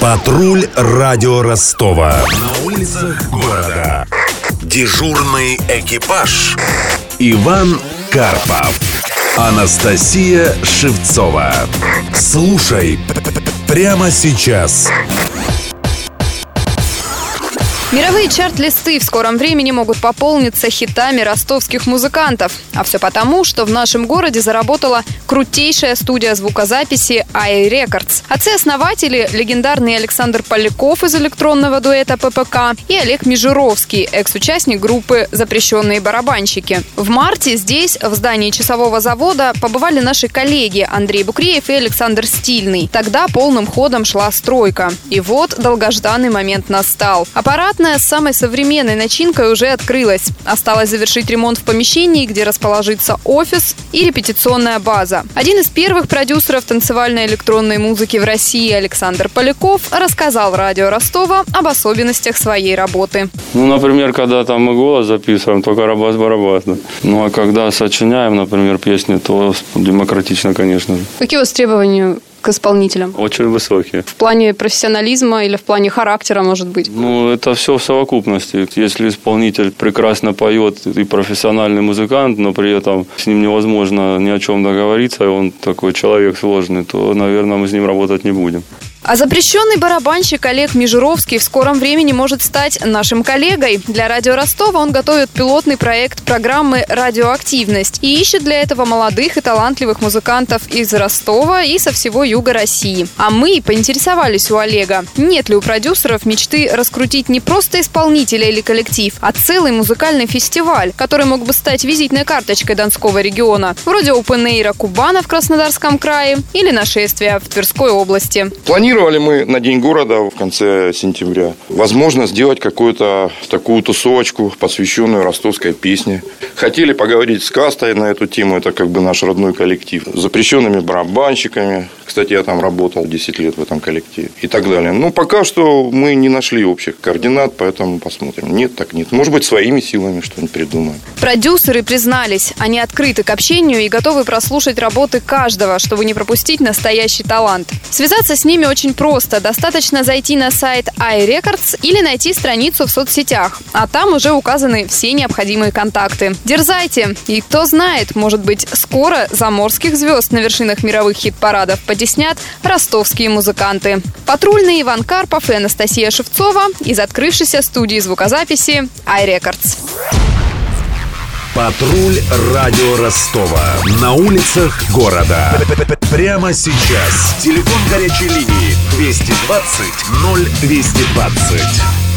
Патруль радио Ростова. На улицах города. Дежурный экипаж. Иван Карпов. Анастасия Шевцова. Слушай прямо сейчас. Мировые чарт-листы в скором времени могут пополниться хитами ростовских музыкантов. А все потому, что в нашем городе заработала крутейшая студия звукозаписи iRecords. Отцы-основатели – легендарный Александр Поляков из электронного дуэта ППК и Олег Межуровский, экс-участник группы «Запрещенные барабанщики». В марте здесь, в здании часового завода, побывали наши коллеги Андрей Букреев и Александр Стильный. Тогда полным ходом шла стройка. И вот долгожданный момент настал. Аппарат Аппаратная с самой современной начинкой уже открылась. Осталось завершить ремонт в помещении, где расположится офис и репетиционная база. Один из первых продюсеров танцевальной электронной музыки в России Александр Поляков рассказал радио Ростова об особенностях своей работы. Ну, например, когда там мы голос записываем, только рабас-барабас. Ну, а когда сочиняем, например, песни, то демократично, конечно. Какие у вас требования к исполнителям? Очень высокие. В плане профессионализма или в плане характера, может быть? Ну, это все в совокупности. Если исполнитель прекрасно поет и профессиональный музыкант, но при этом с ним невозможно ни о чем договориться, и он такой человек сложный, то, наверное, мы с ним работать не будем. А запрещенный барабанщик Олег Межуровский в скором времени может стать нашим коллегой. Для радио Ростова он готовит пилотный проект программы «Радиоактивность» и ищет для этого молодых и талантливых музыкантов из Ростова и со всего юга России. А мы поинтересовались у Олега, нет ли у продюсеров мечты раскрутить не просто исполнителя или коллектив, а целый музыкальный фестиваль, который мог бы стать визитной карточкой Донского региона, вроде Open Air Кубана в Краснодарском крае или нашествия в Тверской области. Плани Планировали мы на День города в конце сентября. Возможно, сделать какую-то такую тусовочку, посвященную ростовской песне. Хотели поговорить с Кастой на эту тему. Это как бы наш родной коллектив. С запрещенными барабанщиками, кстати, я там работал 10 лет в этом коллективе и так далее. Но пока что мы не нашли общих координат, поэтому посмотрим. Нет, так нет. Может быть, своими силами что-нибудь придумаем. Продюсеры признались, они открыты к общению и готовы прослушать работы каждого, чтобы не пропустить настоящий талант. Связаться с ними очень просто. Достаточно зайти на сайт iRecords или найти страницу в соцсетях. А там уже указаны все необходимые контакты. Дерзайте! И кто знает, может быть, скоро заморских звезд на вершинах мировых хит-парадов потеснят ростовские музыканты. Патрульный Иван Карпов и Анастасия Шевцова из открывшейся студии звукозаписи iRecords. Патруль радио Ростова. На улицах города. Прямо сейчас. Телефон горячей линии 220 0220.